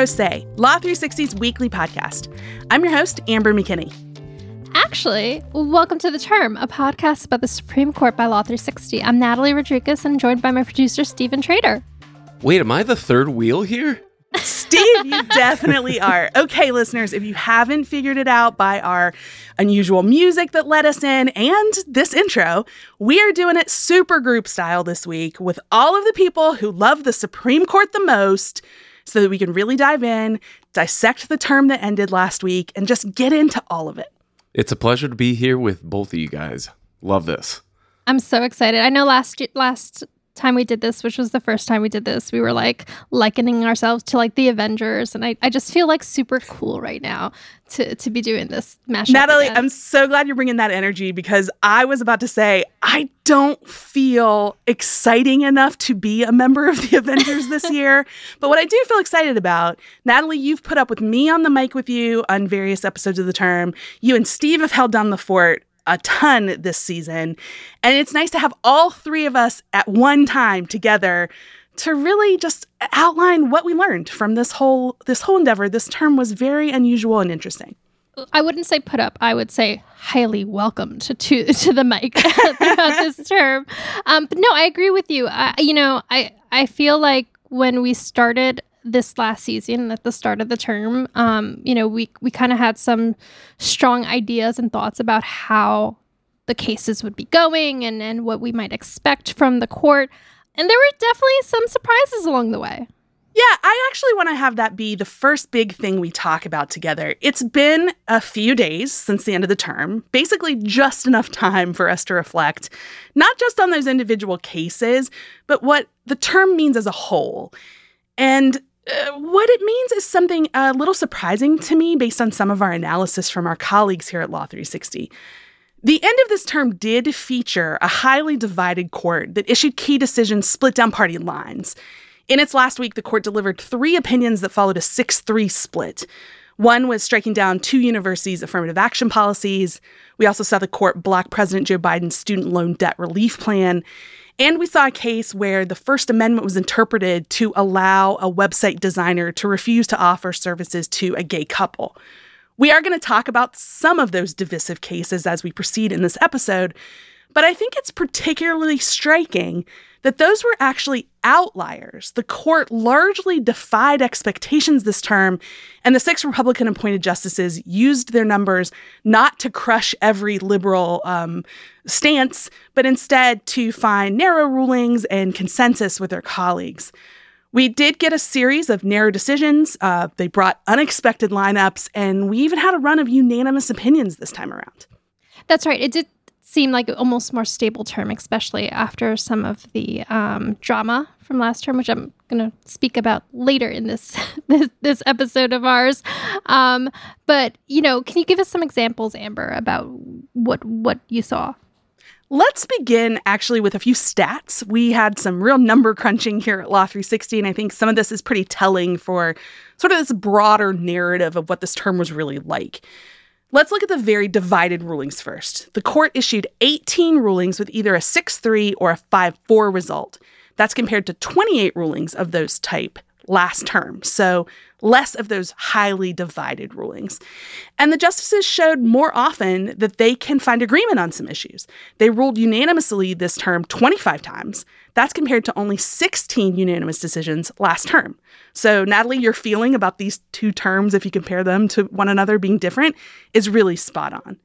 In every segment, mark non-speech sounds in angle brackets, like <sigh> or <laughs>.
Welcome Pro Say, Law 360's weekly podcast. I'm your host, Amber McKinney. Actually, welcome to The Term, a podcast about the Supreme Court by Law 360. I'm Natalie Rodriguez and joined by my producer, Stephen Trader. Wait, am I the third wheel here? Steve, you <laughs> definitely are. Okay, listeners, if you haven't figured it out by our unusual music that led us in and this intro, we are doing it super group style this week with all of the people who love the Supreme Court the most so that we can really dive in, dissect the term that ended last week, and just get into all of it. It's a pleasure to be here with both of you guys. Love this. I'm so excited. I know last last time we did this, which was the first time we did this, we were like likening ourselves to like the Avengers. And I, I just feel like super cool right now to, to be doing this mashup. Natalie, again. I'm so glad you're bringing that energy because I was about to say, I don't feel exciting enough to be a member of the <laughs> Avengers this <laughs> year. But what I do feel excited about, Natalie, you've put up with me on the mic with you on various episodes of the term. You and Steve have held down the fort a ton this season. And it's nice to have all three of us at one time together to really just outline what we learned from this whole this whole endeavor. This term was very unusual and interesting. I wouldn't say put up. I would say highly welcomed to to, <laughs> to the mic <laughs> throughout this term. Um, but no, I agree with you. I, you know, I I feel like when we started this last season at the start of the term, um, you know, we we kind of had some strong ideas and thoughts about how the cases would be going and and what we might expect from the court. And there were definitely some surprises along the way. Yeah, I actually want to have that be the first big thing we talk about together. It's been a few days since the end of the term, basically just enough <laughs> time for us to reflect, not just on those individual cases, but what the term means as a whole. And uh, what it means is something a little surprising to me based on some of our analysis from our colleagues here at Law 360. The end of this term did feature a highly divided court that issued key decisions split down party lines. In its last week, the court delivered three opinions that followed a 6 3 split. One was striking down two universities' affirmative action policies. We also saw the court block President Joe Biden's student loan debt relief plan. And we saw a case where the First Amendment was interpreted to allow a website designer to refuse to offer services to a gay couple. We are going to talk about some of those divisive cases as we proceed in this episode, but I think it's particularly striking that those were actually outliers. The court largely defied expectations this term, and the six Republican appointed justices used their numbers not to crush every liberal um, stance, but instead to find narrow rulings and consensus with their colleagues. We did get a series of narrow decisions. Uh, they brought unexpected lineups, and we even had a run of unanimous opinions this time around. That's right. It did seem like almost more stable term, especially after some of the um, drama from last term, which I'm going to speak about later in this <laughs> this, this episode of ours. Um, but you know, can you give us some examples, Amber, about what what you saw? Let's begin actually with a few stats. We had some real number crunching here at Law 360, and I think some of this is pretty telling for sort of this broader narrative of what this term was really like. Let's look at the very divided rulings first. The court issued 18 rulings with either a 6 3 or a 5 4 result. That's compared to 28 rulings of those type last term. So less of those highly divided rulings. And the justices showed more often that they can find agreement on some issues. They ruled unanimously this term 25 times. That's compared to only 16 unanimous decisions last term. So, Natalie, your feeling about these two terms, if you compare them to one another being different, is really spot on.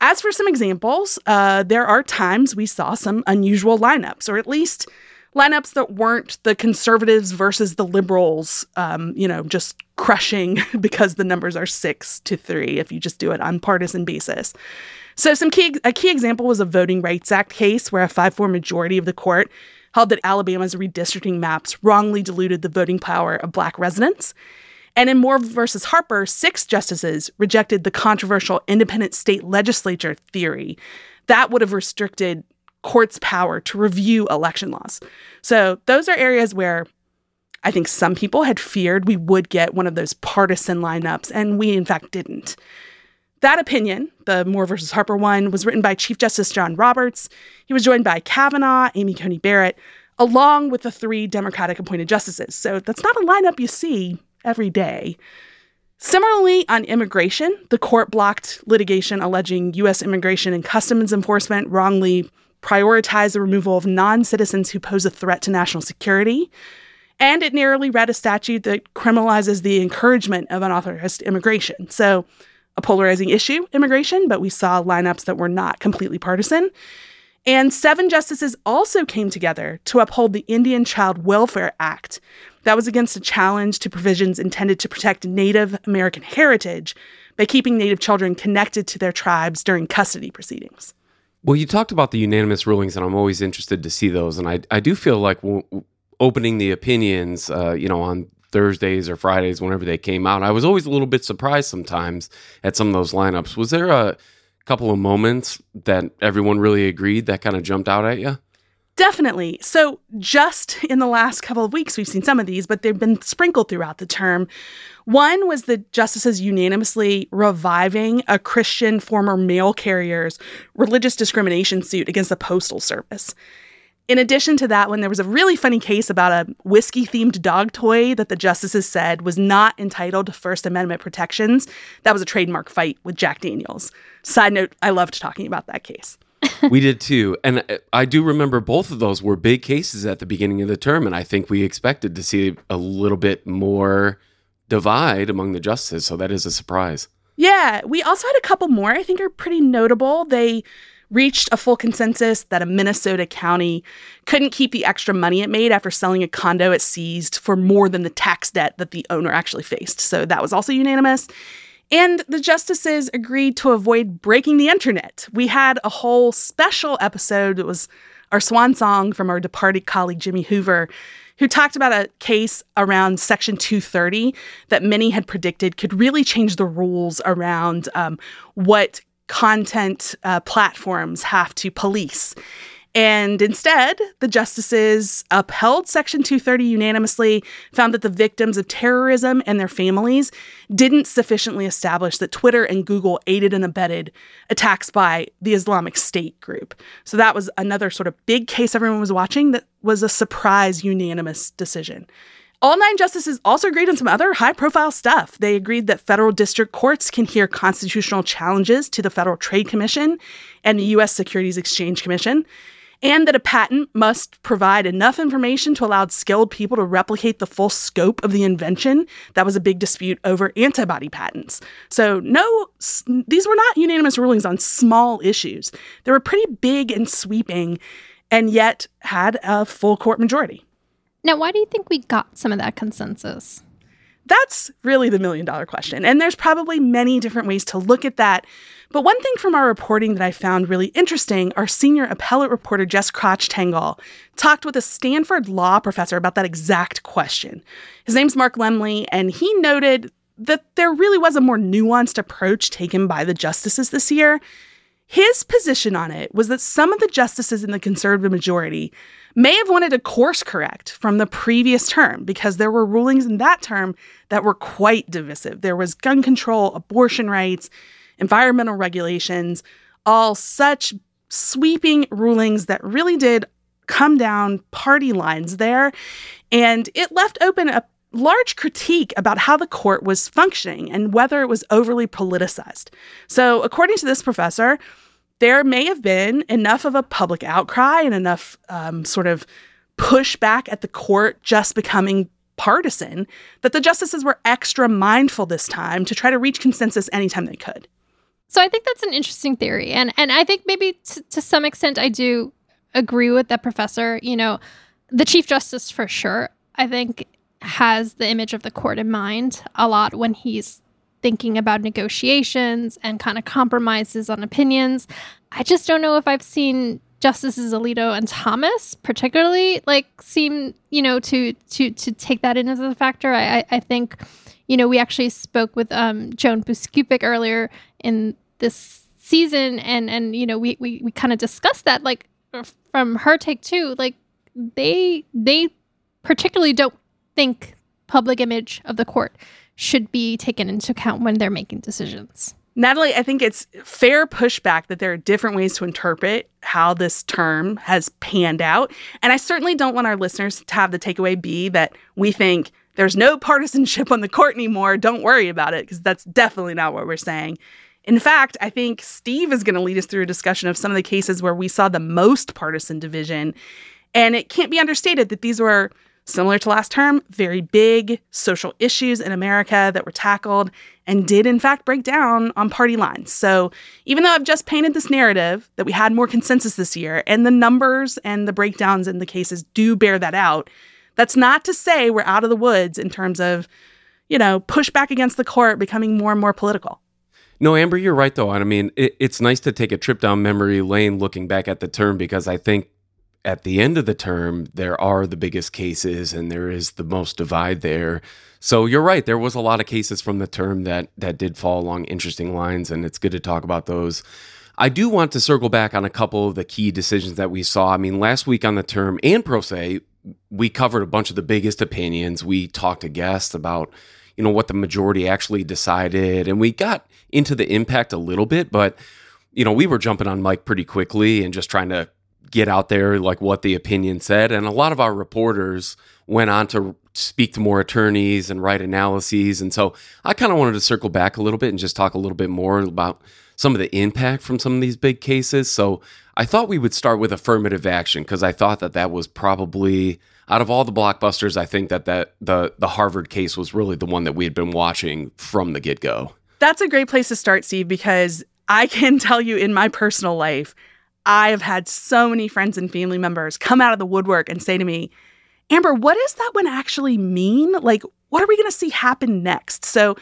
As for some examples, uh, there are times we saw some unusual lineups, or at least lineups that weren't the conservatives versus the liberals, um, you know, just crushing <laughs> because the numbers are six to three if you just do it on partisan basis. So, some key a key example was a Voting Rights Act case where a 5 4 majority of the court held that Alabama's redistricting maps wrongly diluted the voting power of black residents. And in Moore versus Harper, six justices rejected the controversial independent state legislature theory that would have restricted court's power to review election laws. So, those are areas where I think some people had feared we would get one of those partisan lineups, and we in fact didn't. That opinion, the Moore versus Harper one, was written by Chief Justice John Roberts. He was joined by Kavanaugh, Amy Coney Barrett, along with the three Democratic appointed justices. So that's not a lineup you see every day. Similarly, on immigration, the court blocked litigation alleging U.S. Immigration and Customs Enforcement wrongly prioritized the removal of non citizens who pose a threat to national security. And it narrowly read a statute that criminalizes the encouragement of unauthorized immigration. So, a polarizing issue, immigration, but we saw lineups that were not completely partisan. And seven justices also came together to uphold the Indian Child Welfare Act. That was against a challenge to provisions intended to protect Native American heritage by keeping Native children connected to their tribes during custody proceedings. Well, you talked about the unanimous rulings, and I'm always interested to see those. And I, I do feel like opening the opinions, uh, you know, on Thursdays or Fridays, whenever they came out, I was always a little bit surprised sometimes at some of those lineups. Was there a couple of moments that everyone really agreed that kind of jumped out at you? Definitely. So, just in the last couple of weeks, we've seen some of these, but they've been sprinkled throughout the term. One was the justices unanimously reviving a Christian former mail carrier's religious discrimination suit against the Postal Service. In addition to that one, there was a really funny case about a whiskey themed dog toy that the justices said was not entitled to First Amendment protections. That was a trademark fight with Jack Daniels. Side note, I loved talking about that case. <laughs> we did too. And uh, I do remember both of those were big cases at the beginning of the term. And I think we expected to see a little bit more divide among the justices. So that is a surprise. Yeah. We also had a couple more I think are pretty notable. They reached a full consensus that a Minnesota county couldn't keep the extra money it made after selling a condo it seized for more than the tax debt that the owner actually faced. So that was also unanimous. And the justices agreed to avoid breaking the internet. We had a whole special episode. It was our swan song from our departed colleague, Jimmy Hoover, who talked about a case around Section 230 that many had predicted could really change the rules around um, what content uh, platforms have to police. And instead, the justices upheld Section 230 unanimously, found that the victims of terrorism and their families didn't sufficiently establish that Twitter and Google aided and abetted attacks by the Islamic State group. So that was another sort of big case everyone was watching that was a surprise unanimous decision. All nine justices also agreed on some other high profile stuff. They agreed that federal district courts can hear constitutional challenges to the Federal Trade Commission and the U.S. Securities Exchange Commission and that a patent must provide enough information to allow skilled people to replicate the full scope of the invention. That was a big dispute over antibody patents. So, no, these were not unanimous rulings on small issues. They were pretty big and sweeping, and yet had a full court majority. Now, why do you think we got some of that consensus? That's really the million dollar question. And there's probably many different ways to look at that. But one thing from our reporting that I found really interesting, our senior appellate reporter Jess Krochtengel talked with a Stanford law professor about that exact question. His name's Mark Lemley, and he noted that there really was a more nuanced approach taken by the justices this year. His position on it was that some of the justices in the conservative majority may have wanted to course correct from the previous term because there were rulings in that term that were quite divisive. There was gun control, abortion rights, environmental regulations, all such sweeping rulings that really did come down party lines there. And it left open a large critique about how the court was functioning and whether it was overly politicized. So, according to this professor, there may have been enough of a public outcry and enough um, sort of pushback at the court just becoming partisan that the justices were extra mindful this time to try to reach consensus anytime they could. So I think that's an interesting theory, and and I think maybe t- to some extent I do agree with that professor. You know, the chief justice for sure. I think has the image of the court in mind a lot when he's thinking about negotiations and kind of compromises on opinions. I just don't know if I've seen Justices Alito and Thomas particularly like seem, you know, to to to take that in as a factor. I I, think, you know, we actually spoke with um, Joan Biskupic earlier in this season and and you know we we, we kind of discussed that like from her take too like they they particularly don't think public image of the court should be taken into account when they're making decisions. Natalie, I think it's fair pushback that there are different ways to interpret how this term has panned out. And I certainly don't want our listeners to have the takeaway be that we think there's no partisanship on the court anymore. Don't worry about it, because that's definitely not what we're saying. In fact, I think Steve is going to lead us through a discussion of some of the cases where we saw the most partisan division. And it can't be understated that these were similar to last term, very big social issues in America that were tackled and did, in fact, break down on party lines. So, even though I've just painted this narrative that we had more consensus this year, and the numbers and the breakdowns in the cases do bear that out, that's not to say we're out of the woods in terms of, you know, pushback against the court becoming more and more political. No, Amber, you're right, though. I mean, it, it's nice to take a trip down memory lane looking back at the term because I think at the end of the term, there are the biggest cases and there is the most divide there. So you're right. There was a lot of cases from the term that that did fall along interesting lines, and it's good to talk about those. I do want to circle back on a couple of the key decisions that we saw. I mean, last week on the term and Pro Say, we covered a bunch of the biggest opinions. We talked to guests about, you know, what the majority actually decided, and we got into the impact a little bit, but you know, we were jumping on mic pretty quickly and just trying to get out there like what the opinion said. And a lot of our reporters went on to speak to more attorneys and write analyses. And so I kind of wanted to circle back a little bit and just talk a little bit more about some of the impact from some of these big cases. So I thought we would start with affirmative action because I thought that that was probably out of all the blockbusters, I think that, that the the Harvard case was really the one that we had been watching from the get go. That's a great place to start, Steve, because I can <laughs> tell you in my personal life, I have had so many friends and family members come out of the woodwork and say to me, Amber, what does that one actually mean? Like, what are we going to see happen next? So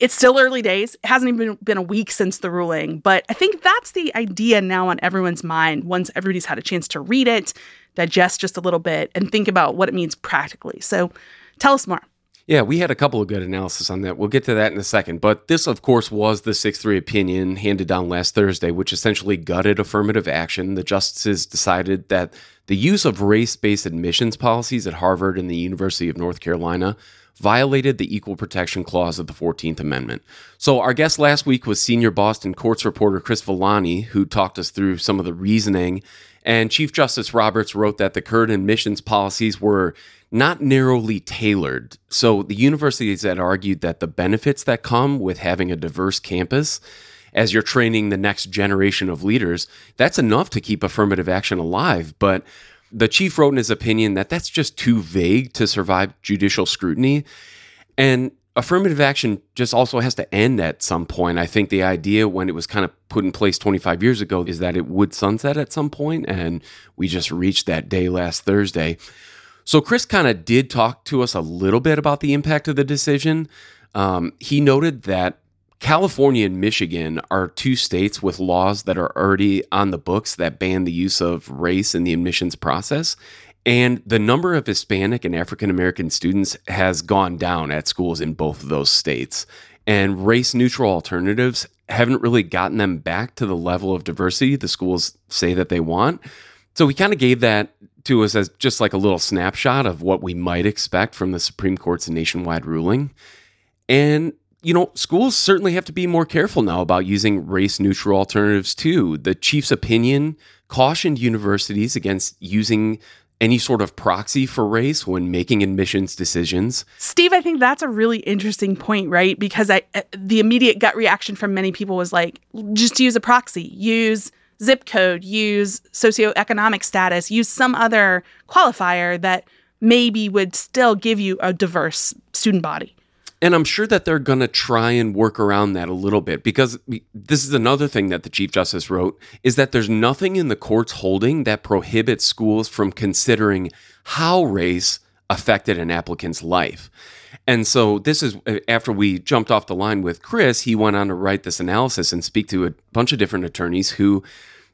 it's still early days. It hasn't even been a week since the ruling, but I think that's the idea now on everyone's mind once everybody's had a chance to read it, digest just a little bit, and think about what it means practically. So tell us more. Yeah, we had a couple of good analysis on that. We'll get to that in a second. But this, of course, was the 6 3 opinion handed down last Thursday, which essentially gutted affirmative action. The justices decided that the use of race based admissions policies at Harvard and the University of North Carolina violated the Equal Protection Clause of the 14th Amendment. So, our guest last week was senior Boston courts reporter Chris Villani, who talked us through some of the reasoning. And Chief Justice Roberts wrote that the current admissions policies were not narrowly tailored. So the universities had argued that the benefits that come with having a diverse campus as you're training the next generation of leaders, that's enough to keep affirmative action alive. But the chief wrote in his opinion that that's just too vague to survive judicial scrutiny. And affirmative action just also has to end at some point. I think the idea when it was kind of put in place 25 years ago is that it would sunset at some point, and we just reached that day last Thursday. So Chris kind of did talk to us a little bit about the impact of the decision. Um, he noted that California and Michigan are two states with laws that are already on the books that ban the use of race in the admissions process. And the number of Hispanic and African American students has gone down at schools in both of those states. And race neutral alternatives haven't really gotten them back to the level of diversity the schools say that they want. So we kind of gave that to us as just like a little snapshot of what we might expect from the Supreme Court's nationwide ruling. And, you know, schools certainly have to be more careful now about using race neutral alternatives too. The chief's opinion cautioned universities against using any sort of proxy for race when making admissions decisions. Steve, I think that's a really interesting point, right? Because I uh, the immediate gut reaction from many people was like just use a proxy. Use zip code, use socioeconomic status, use some other qualifier that maybe would still give you a diverse student body. And I'm sure that they're going to try and work around that a little bit because this is another thing that the Chief Justice wrote is that there's nothing in the court's holding that prohibits schools from considering how race affected an applicant's life. And so this is uh, after we jumped off the line with Chris, he went on to write this analysis and speak to a bunch of different attorneys who,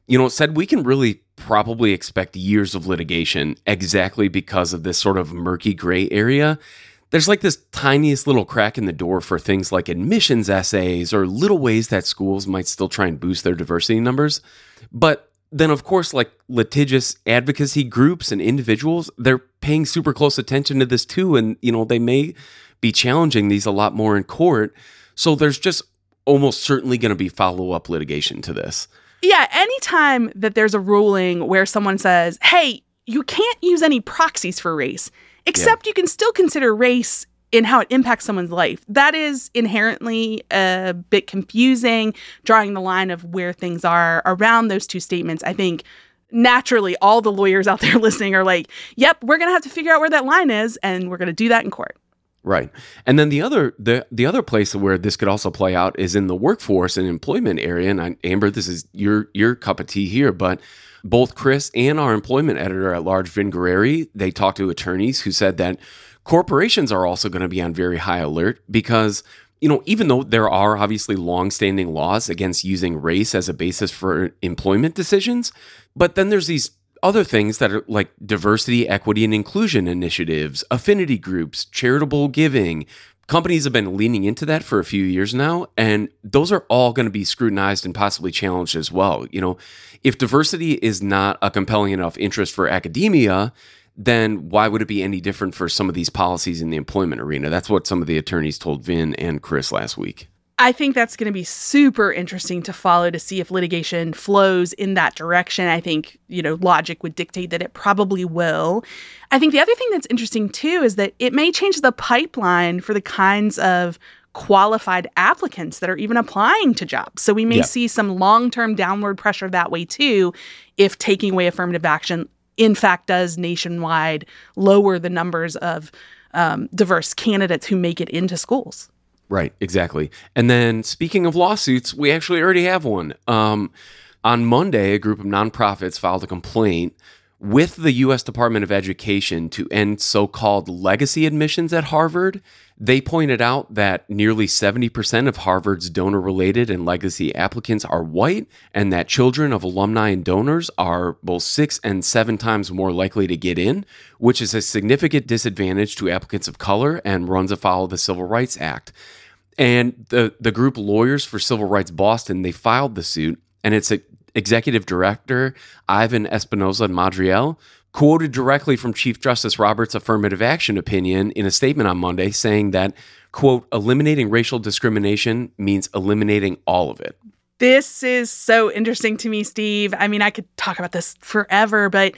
you know, said we can really probably expect years of litigation exactly because of this sort of murky gray area. There's like this tiniest little crack in the door for things like admissions essays or little ways that schools might still try and boost their diversity numbers. But then of course like litigious advocacy groups and individuals they're paying super close attention to this too and you know they may be challenging these a lot more in court so there's just almost certainly going to be follow up litigation to this. Yeah, anytime that there's a ruling where someone says, hey, you can't use any proxies for race, except yeah. you can still consider race in how it impacts someone's life. That is inherently a bit confusing, drawing the line of where things are around those two statements. I think naturally all the lawyers out there <laughs> listening are like, yep, we're going to have to figure out where that line is and we're going to do that in court. Right. And then the other the the other place where this could also play out is in the workforce and employment area and I, Amber this is your your cup of tea here but both Chris and our employment editor at large Vin Gurrieri they talked to attorneys who said that corporations are also going to be on very high alert because you know, even though there are obviously long-standing laws against using race as a basis for employment decisions, but then there's these other things that are like diversity, equity, and inclusion initiatives, affinity groups, charitable giving. Companies have been leaning into that for a few years now, and those are all going to be scrutinized and possibly challenged as well. You know, if diversity is not a compelling enough interest for academia, then why would it be any different for some of these policies in the employment arena? That's what some of the attorneys told Vin and Chris last week. I think that's going to be super interesting to follow to see if litigation flows in that direction. I think, you know, logic would dictate that it probably will. I think the other thing that's interesting too is that it may change the pipeline for the kinds of qualified applicants that are even applying to jobs. So we may yeah. see some long term downward pressure that way too if taking away affirmative action in fact does nationwide lower the numbers of um, diverse candidates who make it into schools. Right, exactly. And then speaking of lawsuits, we actually already have one. Um, on Monday, a group of nonprofits filed a complaint with the U.S. Department of Education to end so called legacy admissions at Harvard. They pointed out that nearly 70% of Harvard's donor related and legacy applicants are white, and that children of alumni and donors are both six and seven times more likely to get in, which is a significant disadvantage to applicants of color and runs afoul of the Civil Rights Act. And the, the group Lawyers for Civil Rights Boston, they filed the suit, and its executive director, Ivan Espinoza Madrigal quoted directly from Chief Justice Roberts' affirmative action opinion in a statement on Monday saying that, quote, eliminating racial discrimination means eliminating all of it. This is so interesting to me, Steve. I mean, I could talk about this forever, but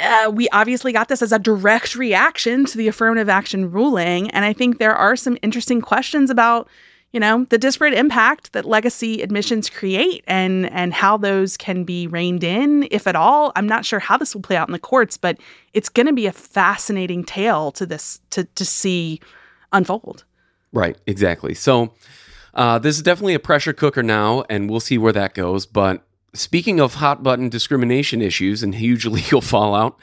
uh, we obviously got this as a direct reaction to the affirmative action ruling. And I think there are some interesting questions about you know the disparate impact that legacy admissions create and and how those can be reined in if at all. I'm not sure how this will play out in the courts but it's going to be a fascinating tale to this to to see unfold. Right exactly. So uh, this is definitely a pressure cooker now and we'll see where that goes. But speaking of hot button discrimination issues and huge <laughs> legal fallout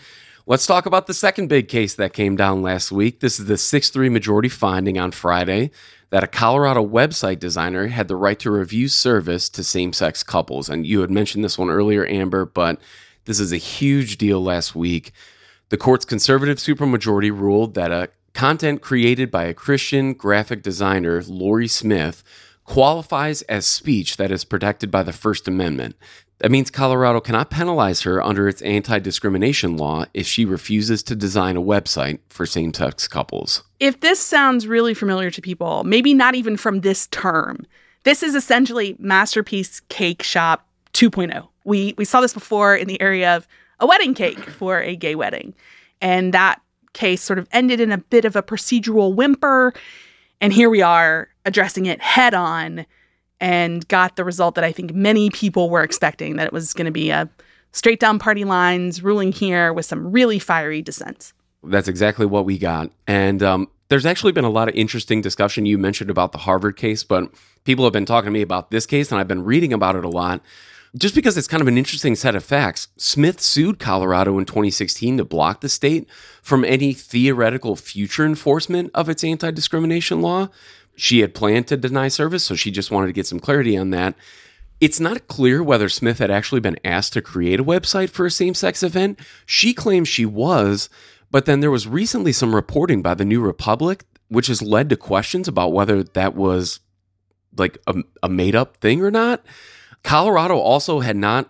Let's talk about the second big case that came down last week. This is the 6 3 majority finding on Friday that a Colorado website designer had the right to review service to same sex couples. And you had mentioned this one earlier, Amber, but this is a huge deal last week. The court's conservative supermajority ruled that a content created by a Christian graphic designer, Lorie Smith, qualifies as speech that is protected by the First Amendment. That means Colorado cannot penalize her under its anti discrimination law if she refuses to design a website for same sex couples. If this sounds really familiar to people, maybe not even from this term, this is essentially Masterpiece Cakeshop 2.0. We, we saw this before in the area of a wedding cake for a gay wedding. And that case sort of ended in a bit of a procedural whimper. And here we are addressing it head on and got the result that I think many people were expecting that it was going to be a straight down party lines ruling here with some really fiery dissents. That's exactly what we got. And um, there's actually been a lot of interesting discussion. You mentioned about the Harvard case, but people have been talking to me about this case, and I've been reading about it a lot. Just because it's kind of an interesting set of facts, Smith sued Colorado in 2016 to block the state from any theoretical future enforcement of its anti discrimination law, she had planned to deny service, so she just wanted to get some clarity on that. It's not clear whether Smith had actually been asked to create a website for a same sex event. She claims she was, but then there was recently some reporting by the New Republic, which has led to questions about whether that was like a, a made up thing or not. Colorado also had not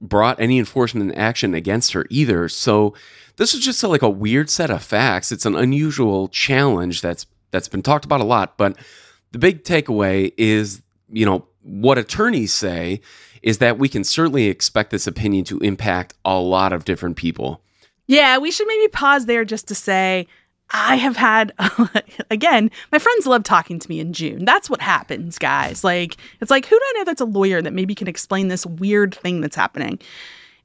brought any enforcement action against her either. So this was just a, like a weird set of facts. It's an unusual challenge that's that's been talked about a lot. But the big takeaway is you know, what attorneys say is that we can certainly expect this opinion to impact a lot of different people. Yeah, we should maybe pause there just to say I have had, <laughs> again, my friends love talking to me in June. That's what happens, guys. Like, it's like, who do I know that's a lawyer that maybe can explain this weird thing that's happening?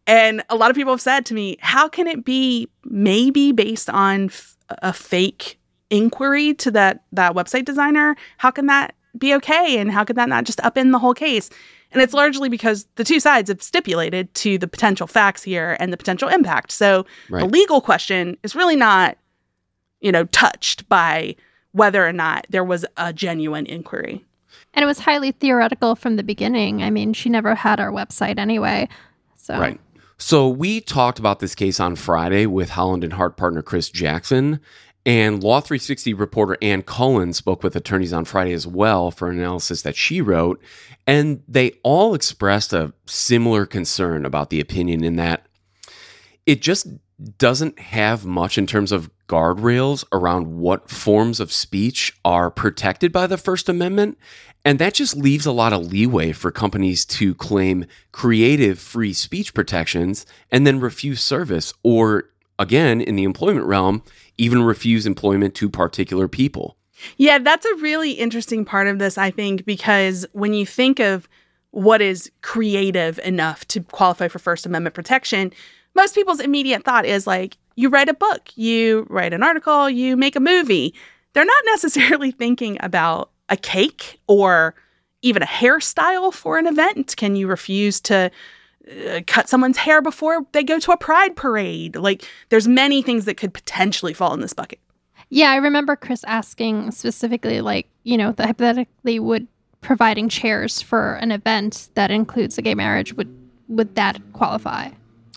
And a lot of people have said to me, how can it be maybe based on f- a fake inquiry to that that website designer? How can that be okay? And how could that not just upend the whole case? And it's largely because the two sides have stipulated to the potential facts here and the potential impact. So right. the legal question is really not you know, touched by whether or not there was a genuine inquiry. And it was highly theoretical from the beginning. I mean, she never had our website anyway. So Right. So we talked about this case on Friday with Holland and Hart partner Chris Jackson. And Law 360 reporter Anne Cullen spoke with attorneys on Friday as well for an analysis that she wrote. And they all expressed a similar concern about the opinion in that it just doesn't have much in terms of guardrails around what forms of speech are protected by the First Amendment. And that just leaves a lot of leeway for companies to claim creative free speech protections and then refuse service, or again, in the employment realm, even refuse employment to particular people. Yeah, that's a really interesting part of this, I think, because when you think of what is creative enough to qualify for First Amendment protection, most people's immediate thought is like, you write a book, you write an article, you make a movie. They're not <laughs> necessarily thinking about a cake or even a hairstyle for an event. Can you refuse to uh, cut someone's hair before they go to a pride parade? Like, there's many things that could potentially fall in this bucket. Yeah, I remember Chris asking specifically, like, you know, the hypothetically would providing chairs for an event that includes a gay marriage would would that qualify?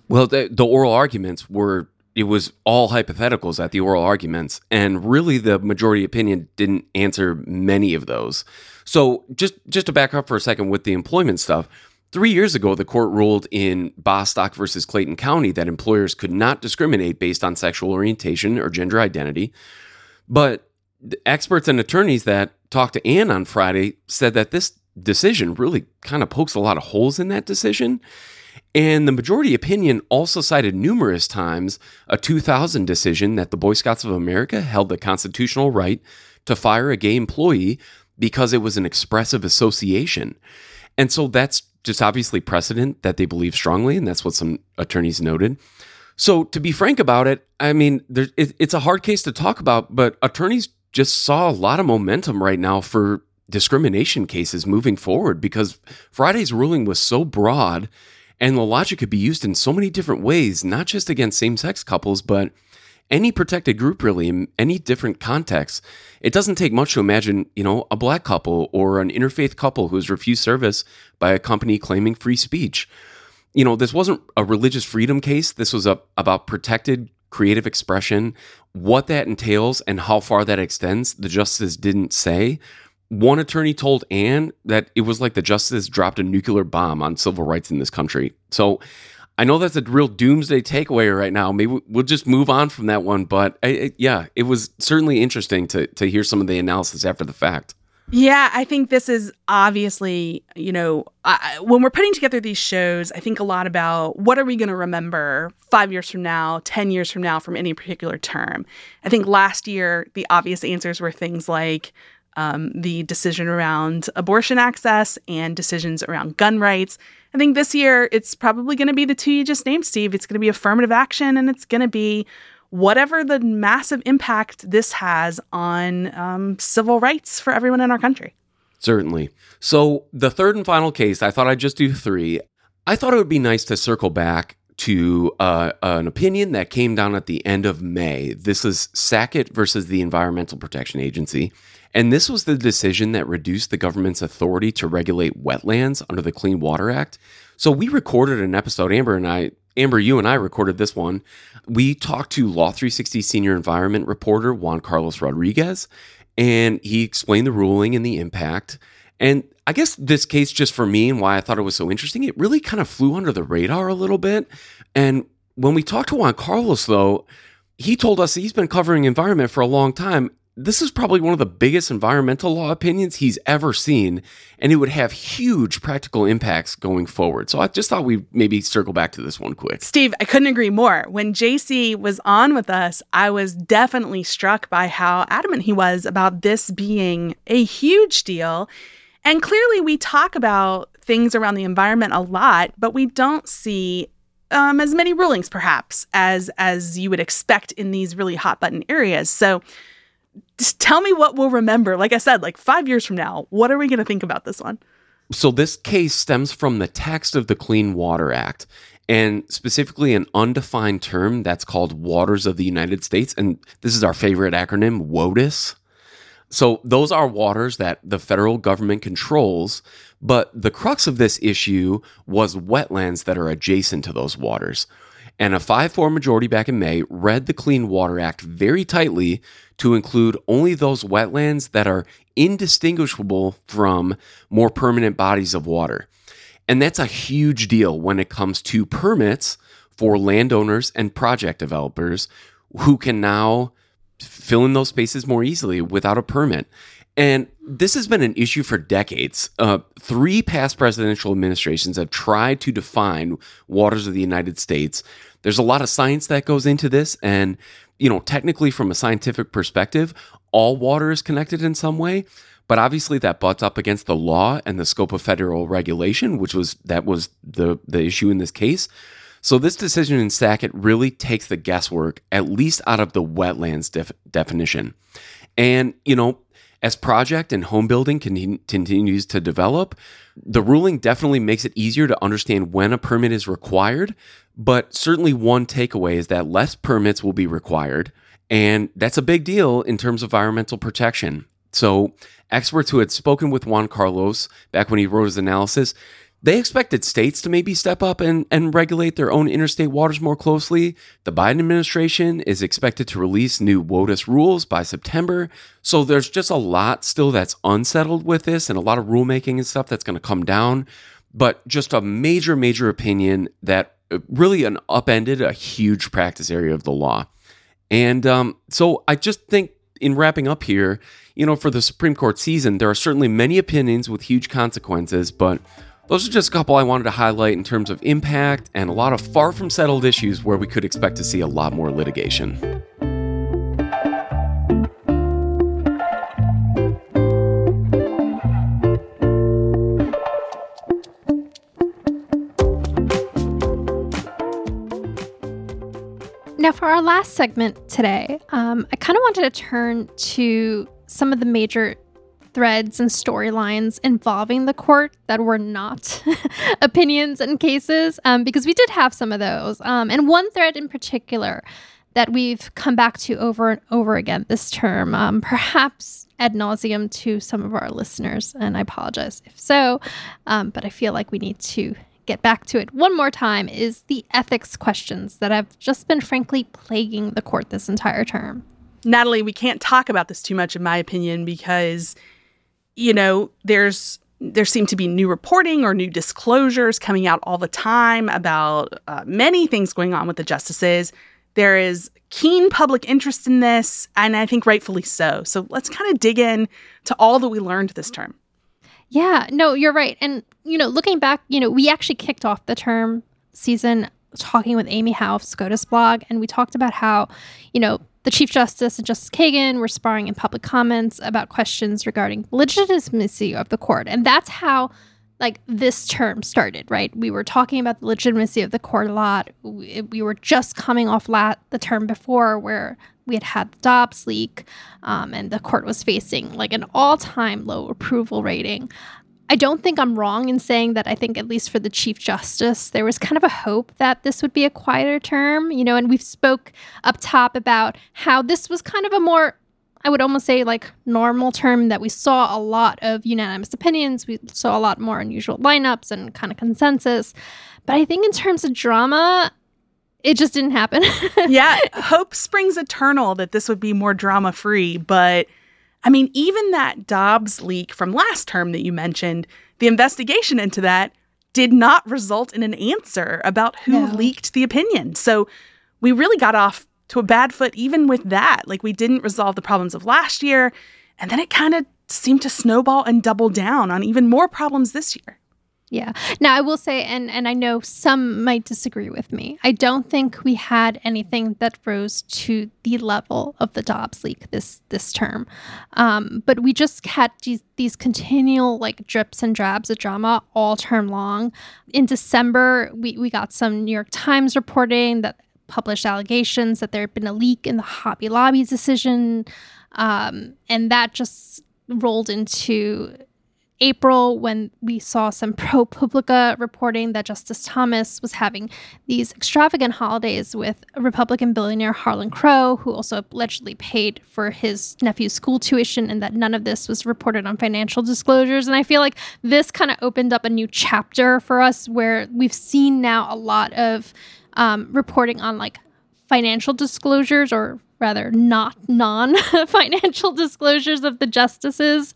Well, the, the oral arguments were it was all hypotheticals at the oral arguments and really the majority opinion didn't answer many of those so just just to back up for a second with the employment stuff three years ago the court ruled in bostock versus clayton county that employers could not discriminate based on sexual orientation or gender identity but experts and attorneys that talked to ann on friday said that this decision really kind of pokes a lot of holes in that decision and the majority opinion also cited numerous times a 2000 decision that the Boy Scouts of America held the constitutional right to fire a gay employee because it was an expressive association. And so that's just obviously precedent that they believe strongly, and that's what some attorneys noted. So, to be frank about it, I mean, there, it, it's a hard case to talk about, but attorneys just saw a lot of momentum right now for discrimination cases moving forward because Friday's ruling was so broad and the logic could be used in so many different ways, not just against same sex couples, but any protected group really in any different context. It doesn't take much to imagine, you know, a black couple or an interfaith couple who's refused service by a company claiming free speech. You know, this wasn't a religious freedom case. This was a, about protected creative expression. What that entails and how far that extends, the justice didn't say. One attorney told Anne that it was like the justice dropped a nuclear bomb on civil rights in this country. So I know that's a real doomsday takeaway right now. Maybe we'll just move on from that one. But I, I, yeah, it was certainly interesting to to hear some of the analysis after the fact. Yeah, I think this is obviously, you know, I, when we're putting together these shows, I think a lot about what are we going to remember five years from now, 10 years from now from any particular term. I think last year, the obvious answers were things like um, the decision around abortion access and decisions around gun rights. I think this year it's probably going to be the two you just named, Steve. It's going to be affirmative action and it's going to be whatever the massive impact this has on um, civil rights for everyone in our country. Certainly. So, the third and final case, I thought I'd just do three. I thought it would be nice to circle back to uh, an opinion that came down at the end of May. This is Sackett versus the Environmental Protection Agency. And this was the decision that reduced the government's authority to regulate wetlands under the Clean Water Act. So we recorded an episode, Amber and I, Amber, you and I recorded this one. We talked to Law 360 senior environment reporter Juan Carlos Rodriguez, and he explained the ruling and the impact. And I guess this case, just for me and why I thought it was so interesting, it really kind of flew under the radar a little bit. And when we talked to Juan Carlos, though, he told us he's been covering environment for a long time this is probably one of the biggest environmental law opinions he's ever seen, and it would have huge practical impacts going forward. So I just thought we'd maybe circle back to this one quick. Steve, I couldn't agree more. When JC was on with us, I was definitely struck by how adamant he was about this being a huge deal. And clearly, we talk about things around the environment a lot, but we don't see um, as many rulings, perhaps, as as you would expect in these really hot button areas. So just tell me what we'll remember. Like I said, like five years from now, what are we going to think about this one? So, this case stems from the text of the Clean Water Act and specifically an undefined term that's called Waters of the United States. And this is our favorite acronym, WOTUS. So, those are waters that the federal government controls, but the crux of this issue was wetlands that are adjacent to those waters. And a 5 4 majority back in May read the Clean Water Act very tightly to include only those wetlands that are indistinguishable from more permanent bodies of water. And that's a huge deal when it comes to permits for landowners and project developers who can now fill in those spaces more easily without a permit. And this has been an issue for decades. Uh, three past presidential administrations have tried to define waters of the United States. There's a lot of science that goes into this. And, you know, technically, from a scientific perspective, all water is connected in some way. But obviously, that butts up against the law and the scope of federal regulation, which was that was the the issue in this case. So this decision in Sackett really takes the guesswork, at least out of the wetlands def- definition. And you know, as project and home building con- continues to develop, the ruling definitely makes it easier to understand when a permit is required. But certainly, one takeaway is that less permits will be required. And that's a big deal in terms of environmental protection. So, experts who had spoken with Juan Carlos back when he wrote his analysis they expected states to maybe step up and, and regulate their own interstate waters more closely. The Biden administration is expected to release new WOTUS rules by September. So there's just a lot still that's unsettled with this and a lot of rulemaking and stuff that's going to come down. But just a major, major opinion that uh, really an upended a huge practice area of the law. And um, so I just think in wrapping up here, you know, for the Supreme Court season, there are certainly many opinions with huge consequences, but those are just a couple I wanted to highlight in terms of impact and a lot of far from settled issues where we could expect to see a lot more litigation. Now, for our last segment today, um, I kind of wanted to turn to some of the major threads and storylines involving the court that were not <laughs> opinions and cases, um, because we did have some of those. Um, and one thread in particular that we've come back to over and over again this term, um, perhaps ad nauseum to some of our listeners. And I apologize if so, um, but I feel like we need to get back to it one more time is the ethics questions that have just been frankly plaguing the court this entire term. Natalie, we can't talk about this too much, in my opinion, because you know, there's there seem to be new reporting or new disclosures coming out all the time about uh, many things going on with the justices. There is keen public interest in this, and I think rightfully so. So let's kind of dig in to all that we learned this term. Yeah, no, you're right. And, you know, looking back, you know, we actually kicked off the term season talking with Amy Howe of SCOTUS blog, and we talked about how, you know, the Chief Justice and Justice Kagan were sparring in public comments about questions regarding legitimacy of the court. And that's how like this term started, right? We were talking about the legitimacy of the court a lot. We, we were just coming off lat the term before where we had had the Dobbs leak, um, and the court was facing like an all-time low approval rating. I don't think I'm wrong in saying that I think, at least for the Chief Justice, there was kind of a hope that this would be a quieter term, you know, and we've spoke up top about how this was kind of a more I would almost say like normal term that we saw a lot of unanimous opinions. We saw a lot more unusual lineups and kind of consensus. But I think in terms of drama, it just didn't happen. <laughs> yeah, hope springs eternal that this would be more drama free, but I mean, even that Dobbs leak from last term that you mentioned, the investigation into that did not result in an answer about who no. leaked the opinion. So we really got off to a bad foot even with that. Like we didn't resolve the problems of last year. And then it kind of seemed to snowball and double down on even more problems this year. Yeah. Now I will say, and and I know some might disagree with me. I don't think we had anything that rose to the level of the Dobbs leak this this term, um, but we just had these these continual like drips and drabs of drama all term long. In December, we we got some New York Times reporting that published allegations that there had been a leak in the Hobby Lobby decision, um, and that just rolled into April when we saw some <laughs> ProPublica reporting that Justice Thomas was having these extravagant holidays with Republican billionaire Harlan Crow, who also allegedly paid for his nephew's school tuition, and that none of this was reported on financial disclosures. And I feel like this kind of opened up a new chapter for us where we've seen now a lot of um, reporting on like financial disclosures or rather not non-financial <laughs> disclosures of the justices.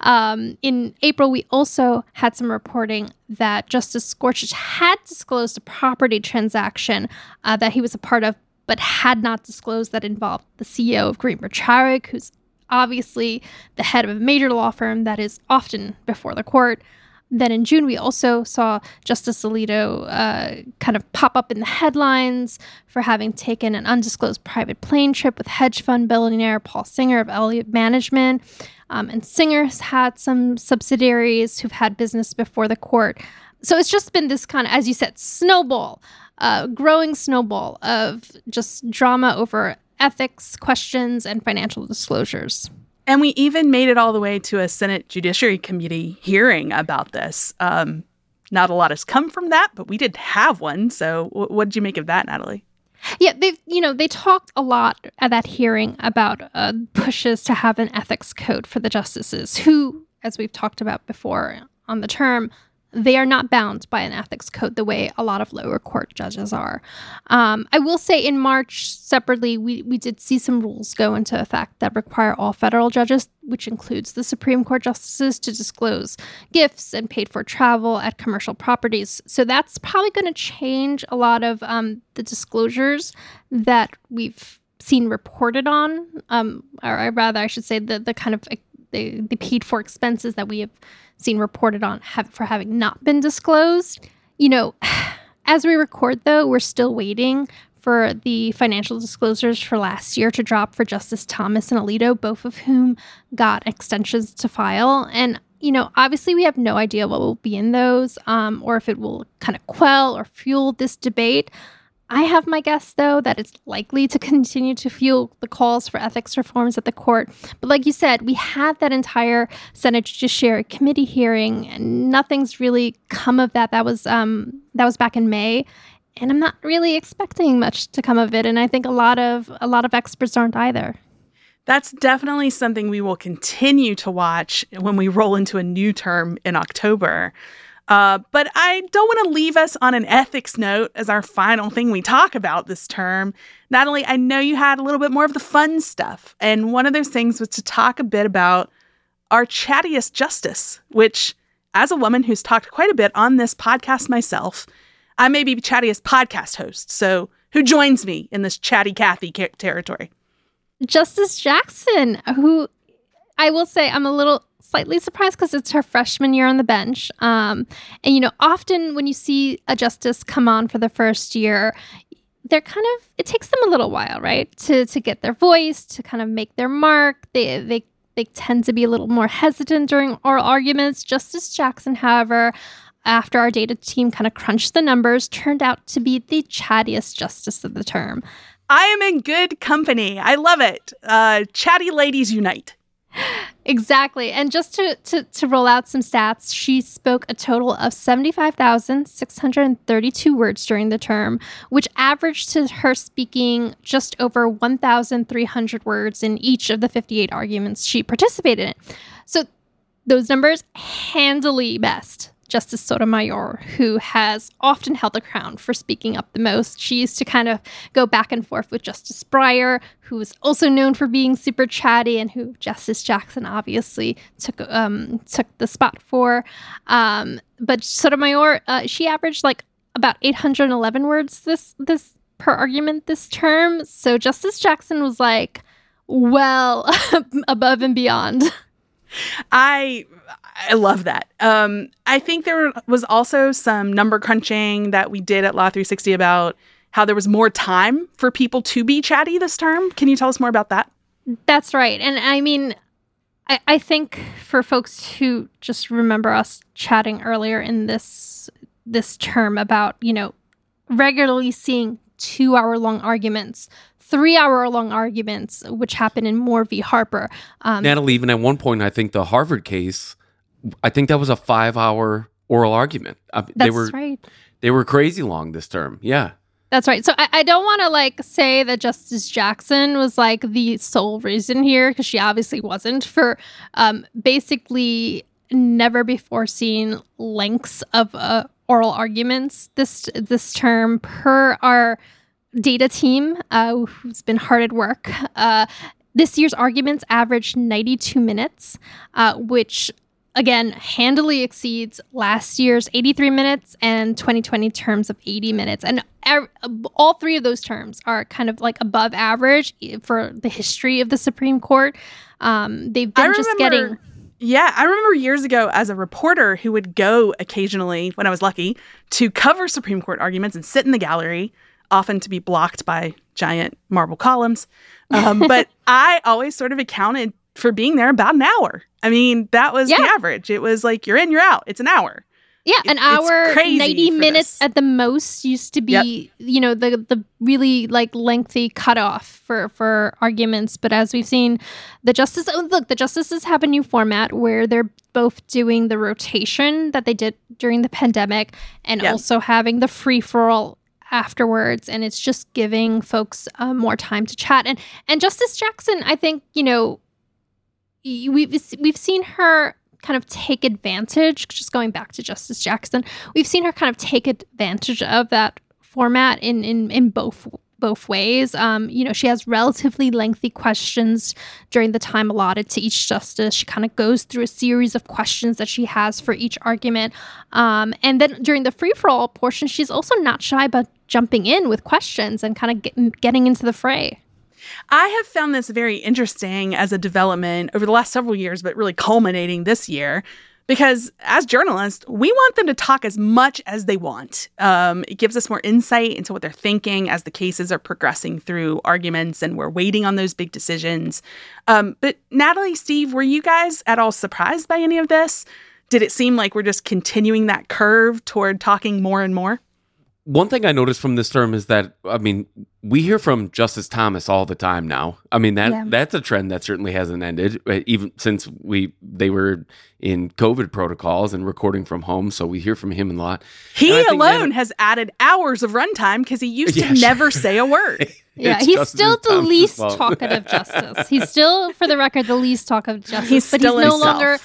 Um, in April, we also had some reporting that Justice Gorsuch had disclosed a property transaction uh, that he was a part of, but had not disclosed that involved the CEO of Greenberg Traurig, who's obviously the head of a major law firm that is often before the court. Then in June, we also saw Justice Alito uh, kind of pop up in the headlines for having taken an undisclosed private plane trip with hedge fund billionaire Paul Singer of Elliott Management. Um, and Singer's had some subsidiaries who've had business before the court. So it's just been this kind of, as you said, snowball, uh, growing snowball of just drama over ethics questions and financial disclosures. And we even made it all the way to a Senate Judiciary Committee hearing about this. Um, not a lot has come from that, but we did have one. So, w- what did you make of that, Natalie? Yeah, they you know they talked a lot at that hearing about uh, pushes to have an ethics code for the justices, who, as we've talked about before on the term, they are not bound by an ethics code the way a lot of lower court judges are. Um, I will say in March, separately, we, we did see some rules go into effect that require all federal judges, which includes the Supreme Court justices, to disclose gifts and paid for travel at commercial properties. So that's probably going to change a lot of um, the disclosures that we've seen reported on, um, or rather, I should say, the, the kind of the, the paid for expenses that we have seen reported on have, for having not been disclosed. You know, <sighs> as we record, though, we're still waiting for the financial disclosures for last year to drop for Justice Thomas and Alito, both of whom got extensions to file. And, you know, obviously we have no idea what will be in those um, or if it will kind of quell or fuel this debate. I have my guess, though, that it's likely to continue to fuel the calls for ethics reforms at the court. But like you said, we had that entire Senate Judiciary Committee hearing, and nothing's really come of that. That was um, that was back in May, and I'm not really expecting much to come of it. And I think a lot of a lot of experts aren't either. That's definitely something we will continue to watch when we roll into a new term in October. Uh, but I don't want to leave us on an ethics note as our final thing we talk about this term. Natalie, I know you had a little bit more of the fun stuff. And one of those things was to talk a bit about our chattiest justice, which, as a woman who's talked quite a bit on this podcast myself, I may be chattiest podcast host. So, who joins me in this chatty Cathy territory? Justice Jackson, who I will say I'm a little slightly surprised because it's her freshman year on the bench. Um, and, you know, often when you see a justice come on for the first year, they're kind of, it takes them a little while, right? To, to get their voice, to kind of make their mark. They, they, they tend to be a little more hesitant during oral arguments. Justice Jackson, however, after our data team kind of crunched the numbers, turned out to be the chattiest justice of the term. I am in good company. I love it. Uh, chatty ladies unite. Exactly. And just to, to, to roll out some stats, she spoke a total of 75,632 words during the term, which averaged to her speaking just over 1,300 words in each of the 58 arguments she participated in. So those numbers handily best Justice Sotomayor, who has often held the crown for speaking up the most. She used to kind of go back and forth with Justice Breyer, who was also known for being super chatty, and who Justice Jackson obviously took um, took the spot for. Um, but Sotomayor, uh, she averaged like about 811 words this this per argument this term. So Justice Jackson was like, well, <laughs> above and beyond. <laughs> I I love that. Um, I think there was also some number crunching that we did at Law 360 about how there was more time for people to be chatty this term. Can you tell us more about that? That's right. And I mean, I, I think for folks who just remember us chatting earlier in this this term about, you know, regularly seeing two hour long arguments, three hour long arguments, which happen in Moore v. Harper. Um, Natalie, even at one point, I think the Harvard case, I think that was a five hour oral argument. Uh, That's they were, right. They were crazy long this term. Yeah. That's right. So I, I don't want to like say that Justice Jackson was like the sole reason here because she obviously wasn't for um, basically never before seen lengths of uh, oral arguments this this term per our data team uh, who's been hard at work. Uh, this year's arguments averaged 92 minutes, uh, which again handily exceeds last year's 83 minutes and 2020 terms of 80 minutes and all three of those terms are kind of like above average for the history of the supreme court um, they've been just getting yeah i remember years ago as a reporter who would go occasionally when i was lucky to cover supreme court arguments and sit in the gallery often to be blocked by giant marble columns um, <laughs> but i always sort of accounted for being there about an hour. I mean, that was yeah. the average. It was like you're in, you're out. It's an hour. Yeah, an it, hour, 90 minutes this. at the most used to be, yep. you know, the the really like lengthy cutoff for for arguments, but as we've seen, the justice oh, look, the justices have a new format where they're both doing the rotation that they did during the pandemic and yep. also having the free for all afterwards and it's just giving folks uh, more time to chat. And and justice jackson i think you know we've we've seen her kind of take advantage just going back to justice jackson we've seen her kind of take advantage of that format in in in both both ways. Um, you know she has relatively lengthy questions during the time allotted to each justice. She kind of goes through a series of questions that she has for each argument. Um, and then during the free-for-all portion she's also not shy about jumping in with questions and kind of get, getting into the fray I have found this very interesting as a development over the last several years, but really culminating this year. Because as journalists, we want them to talk as much as they want. Um, it gives us more insight into what they're thinking as the cases are progressing through arguments and we're waiting on those big decisions. Um, but Natalie, Steve, were you guys at all surprised by any of this? Did it seem like we're just continuing that curve toward talking more and more? One thing I noticed from this term is that I mean we hear from Justice Thomas all the time now. I mean that yeah. that's a trend that certainly hasn't ended uh, even since we they were in COVID protocols and recording from home. So we hear from him a lot. He alone that, has added hours of runtime because he used <laughs> yeah, to sure. never say a word. <laughs> yeah, he's still the Thomas least talkative <laughs> justice. He's still, for the record, the least talkative justice. He's but he's no himself. longer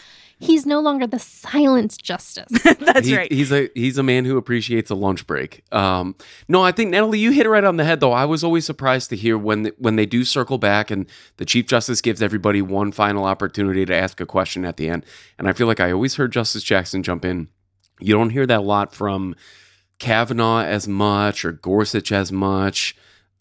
he's no longer the silent justice. <laughs> That's he, right. He's a he's a man who appreciates a lunch break. Um, no, I think Natalie, you hit it right on the head. Though I was always surprised to hear when the, when they do circle back and the chief justice gives everybody one final opportunity to ask a question at the end. And I feel like I always heard Justice Jackson jump in. You don't hear that a lot from Kavanaugh as much or Gorsuch as much.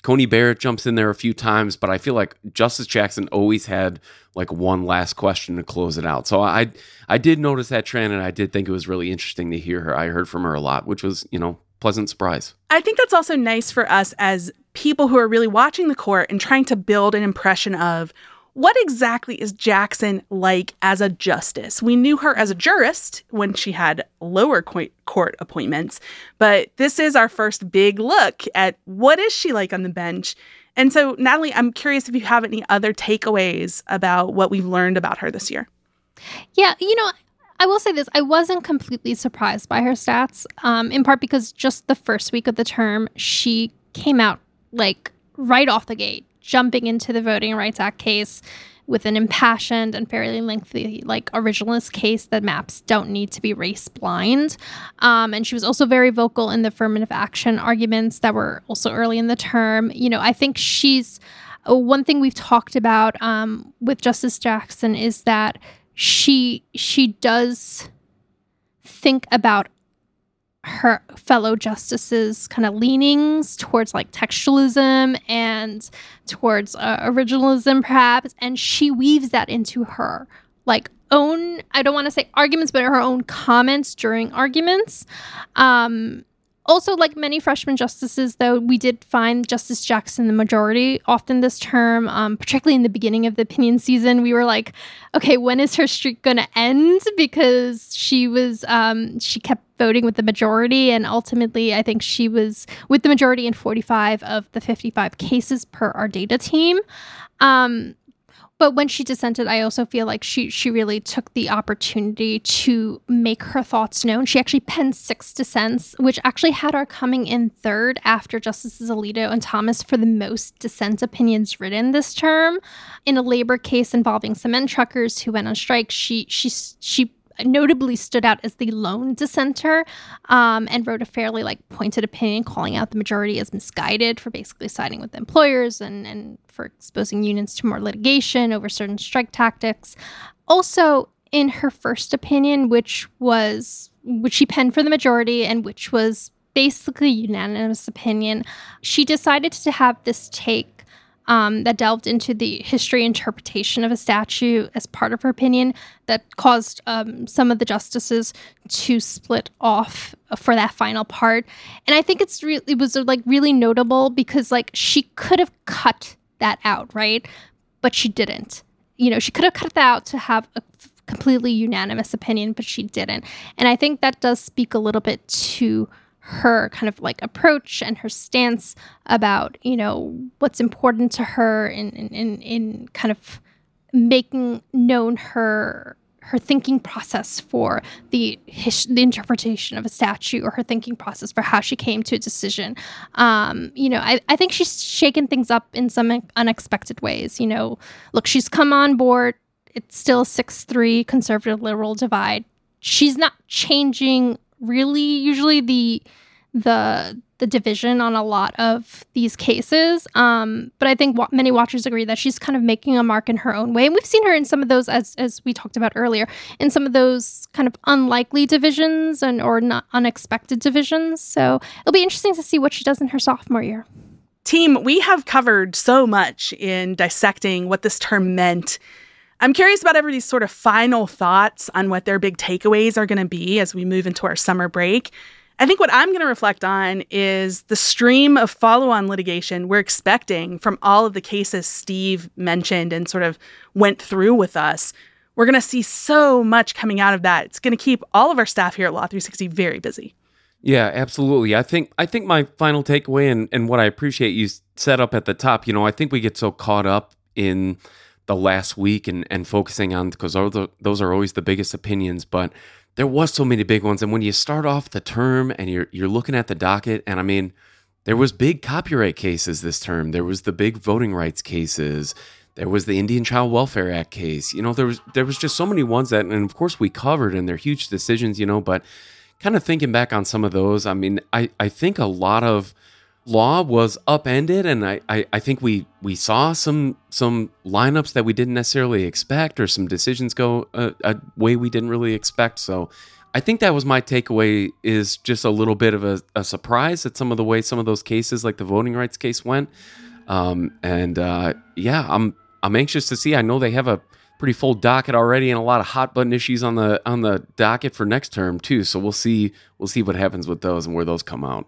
Coney Barrett jumps in there a few times, but I feel like Justice Jackson always had like one last question to close it out. So I I did notice that trend and I did think it was really interesting to hear her. I heard from her a lot, which was, you know, pleasant surprise. I think that's also nice for us as people who are really watching the court and trying to build an impression of what exactly is Jackson like as a justice? We knew her as a jurist when she had lower court appointments, but this is our first big look at what is she like on the bench. And so, Natalie, I'm curious if you have any other takeaways about what we've learned about her this year. Yeah, you know, I will say this: I wasn't completely surprised by her stats, um, in part because just the first week of the term, she came out like right off the gate jumping into the Voting Rights Act case with an impassioned and fairly lengthy, like originalist case that maps don't need to be race blind. Um, and she was also very vocal in the affirmative action arguments that were also early in the term. You know, I think she's uh, one thing we've talked about um, with Justice Jackson is that she she does think about her fellow justices kind of leanings towards like textualism and towards uh, originalism perhaps and she weaves that into her like own i don't want to say arguments but her own comments during arguments um also, like many freshman justices, though, we did find Justice Jackson the majority often this term, um, particularly in the beginning of the opinion season. We were like, okay, when is her streak going to end? Because she was, um, she kept voting with the majority. And ultimately, I think she was with the majority in 45 of the 55 cases per our data team. Um, but when she dissented, I also feel like she she really took the opportunity to make her thoughts known. She actually penned six dissents, which actually had her coming in third after Justices Alito and Thomas for the most dissent opinions written this term. In a labor case involving cement truckers who went on strike, she she she notably stood out as the lone dissenter um, and wrote a fairly like pointed opinion calling out the majority as misguided for basically siding with employers and, and for exposing unions to more litigation over certain strike tactics. Also, in her first opinion, which was which she penned for the majority and which was basically unanimous opinion, she decided to have this take um, that delved into the history interpretation of a statute as part of her opinion that caused um, some of the justices to split off for that final part. And i think it's re- it was like really notable because like she could have cut that out right? But she didn't. You know she could have cut that out to have a completely unanimous opinion but she didn't. And i think that does speak a little bit to her kind of like approach and her stance about you know what's important to her in in in, kind of making known her her thinking process for the his, the interpretation of a statue or her thinking process for how she came to a decision. Um, you know, I, I think she's shaken things up in some unexpected ways. You know, look, she's come on board. It's still six three conservative liberal divide. She's not changing really usually the the the division on a lot of these cases. Um, but I think many watchers agree that she's kind of making a mark in her own way, and we've seen her in some of those, as as we talked about earlier, in some of those kind of unlikely divisions and or not unexpected divisions. So it'll be interesting to see what she does in her sophomore year. Team, we have covered so much in dissecting what this term meant. I'm curious about everybody's sort of final thoughts on what their big takeaways are going to be as we move into our summer break. I think what I'm going to reflect on is the stream of follow on litigation we're expecting from all of the cases Steve mentioned and sort of went through with us. We're going to see so much coming out of that. It's going to keep all of our staff here at Law 360 very busy. Yeah, absolutely. I think I think my final takeaway and, and what I appreciate you set up at the top, you know, I think we get so caught up in the last week and, and focusing on because those are always the biggest opinions, but there was so many big ones. And when you start off the term and you're you're looking at the docket, and I mean, there was big copyright cases this term. There was the big voting rights cases. There was the Indian Child Welfare Act case. You know, there was there was just so many ones that, and of course we covered, and they're huge decisions. You know, but kind of thinking back on some of those, I mean, I I think a lot of law was upended and I, I, I, think we we saw some some lineups that we didn't necessarily expect or some decisions go a, a, way we didn't really expect. So i think that was my takeaway is just a little bit of a, a surprise at some of the way some of those cases like the voting rights case went. Um, and uh, yeah i'm i'm anxious to see. I know they have a pretty full docket already and a lot of hot button issues on the on the docket for next term too. So we'll see we'll see what happens with those and where those come out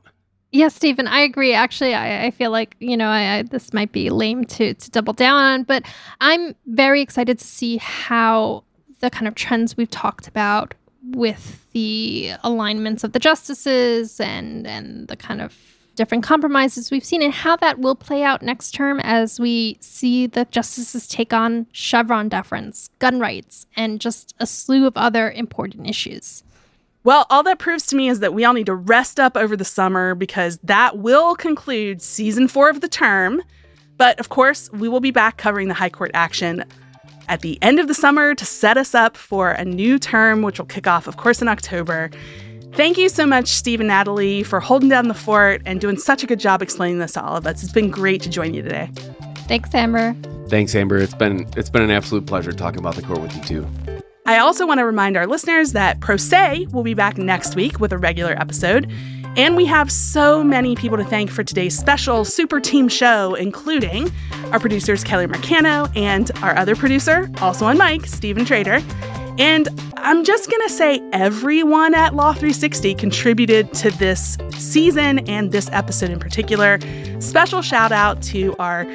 Yes, Stephen, I agree. Actually, I, I feel like you know I, I, this might be lame to to double down on, but I'm very excited to see how the kind of trends we've talked about with the alignments of the justices and and the kind of different compromises we've seen and how that will play out next term as we see the justices take on Chevron deference, gun rights, and just a slew of other important issues. Well, all that proves to me is that we all need to rest up over the summer because that will conclude season four of the term. But of course, we will be back covering the High Court action at the end of the summer to set us up for a new term, which will kick off, of course, in October. Thank you so much, Steve and Natalie, for holding down the fort and doing such a good job explaining this to all of us. It's been great to join you today. Thanks, Amber. Thanks, Amber. It's been it's been an absolute pleasure talking about the court with you too. I also want to remind our listeners that Pro Say will be back next week with a regular episode. And we have so many people to thank for today's special super team show, including our producers, Kelly Marcano, and our other producer, also on mic, Stephen Trader. And I'm just going to say everyone at Law 360 contributed to this season and this episode in particular. Special shout out to our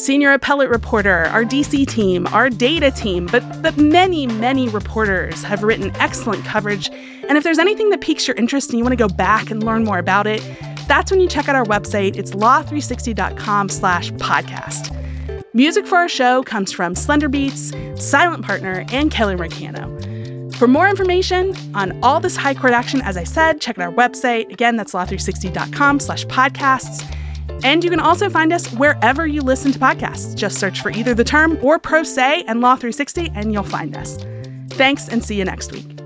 senior appellate reporter, our DC team, our data team, but, but many, many reporters have written excellent coverage. And if there's anything that piques your interest and you want to go back and learn more about it, that's when you check out our website. It's law360.com slash podcast. Music for our show comes from Slender Beats, Silent Partner, and Kelly Marcano. For more information on all this high court action, as I said, check out our website. Again, that's law360.com slash podcasts. And you can also find us wherever you listen to podcasts. Just search for either the term or Pro Say and Law 360, and you'll find us. Thanks, and see you next week.